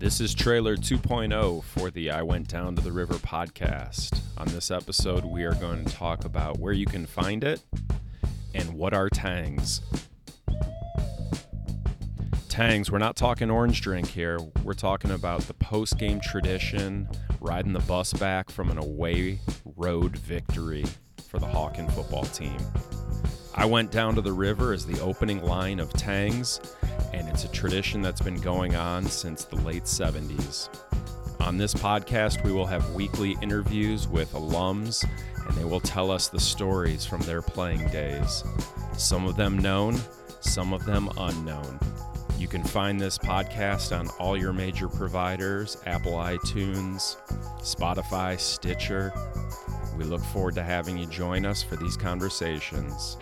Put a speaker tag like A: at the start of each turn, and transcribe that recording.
A: This is trailer 2.0 for the I Went Down to the River podcast. On this episode, we are going to talk about where you can find it and what are tangs. Tangs, we're not talking orange drink here. We're talking about the post game tradition, riding the bus back from an away road victory for the Hawken football team. I went down to the river as the opening line of Tangs, and it's a tradition that's been going on since the late 70s. On this podcast, we will have weekly interviews with alums, and they will tell us the stories from their playing days. Some of them known, some of them unknown. You can find this podcast on all your major providers Apple iTunes, Spotify, Stitcher. We look forward to having you join us for these conversations.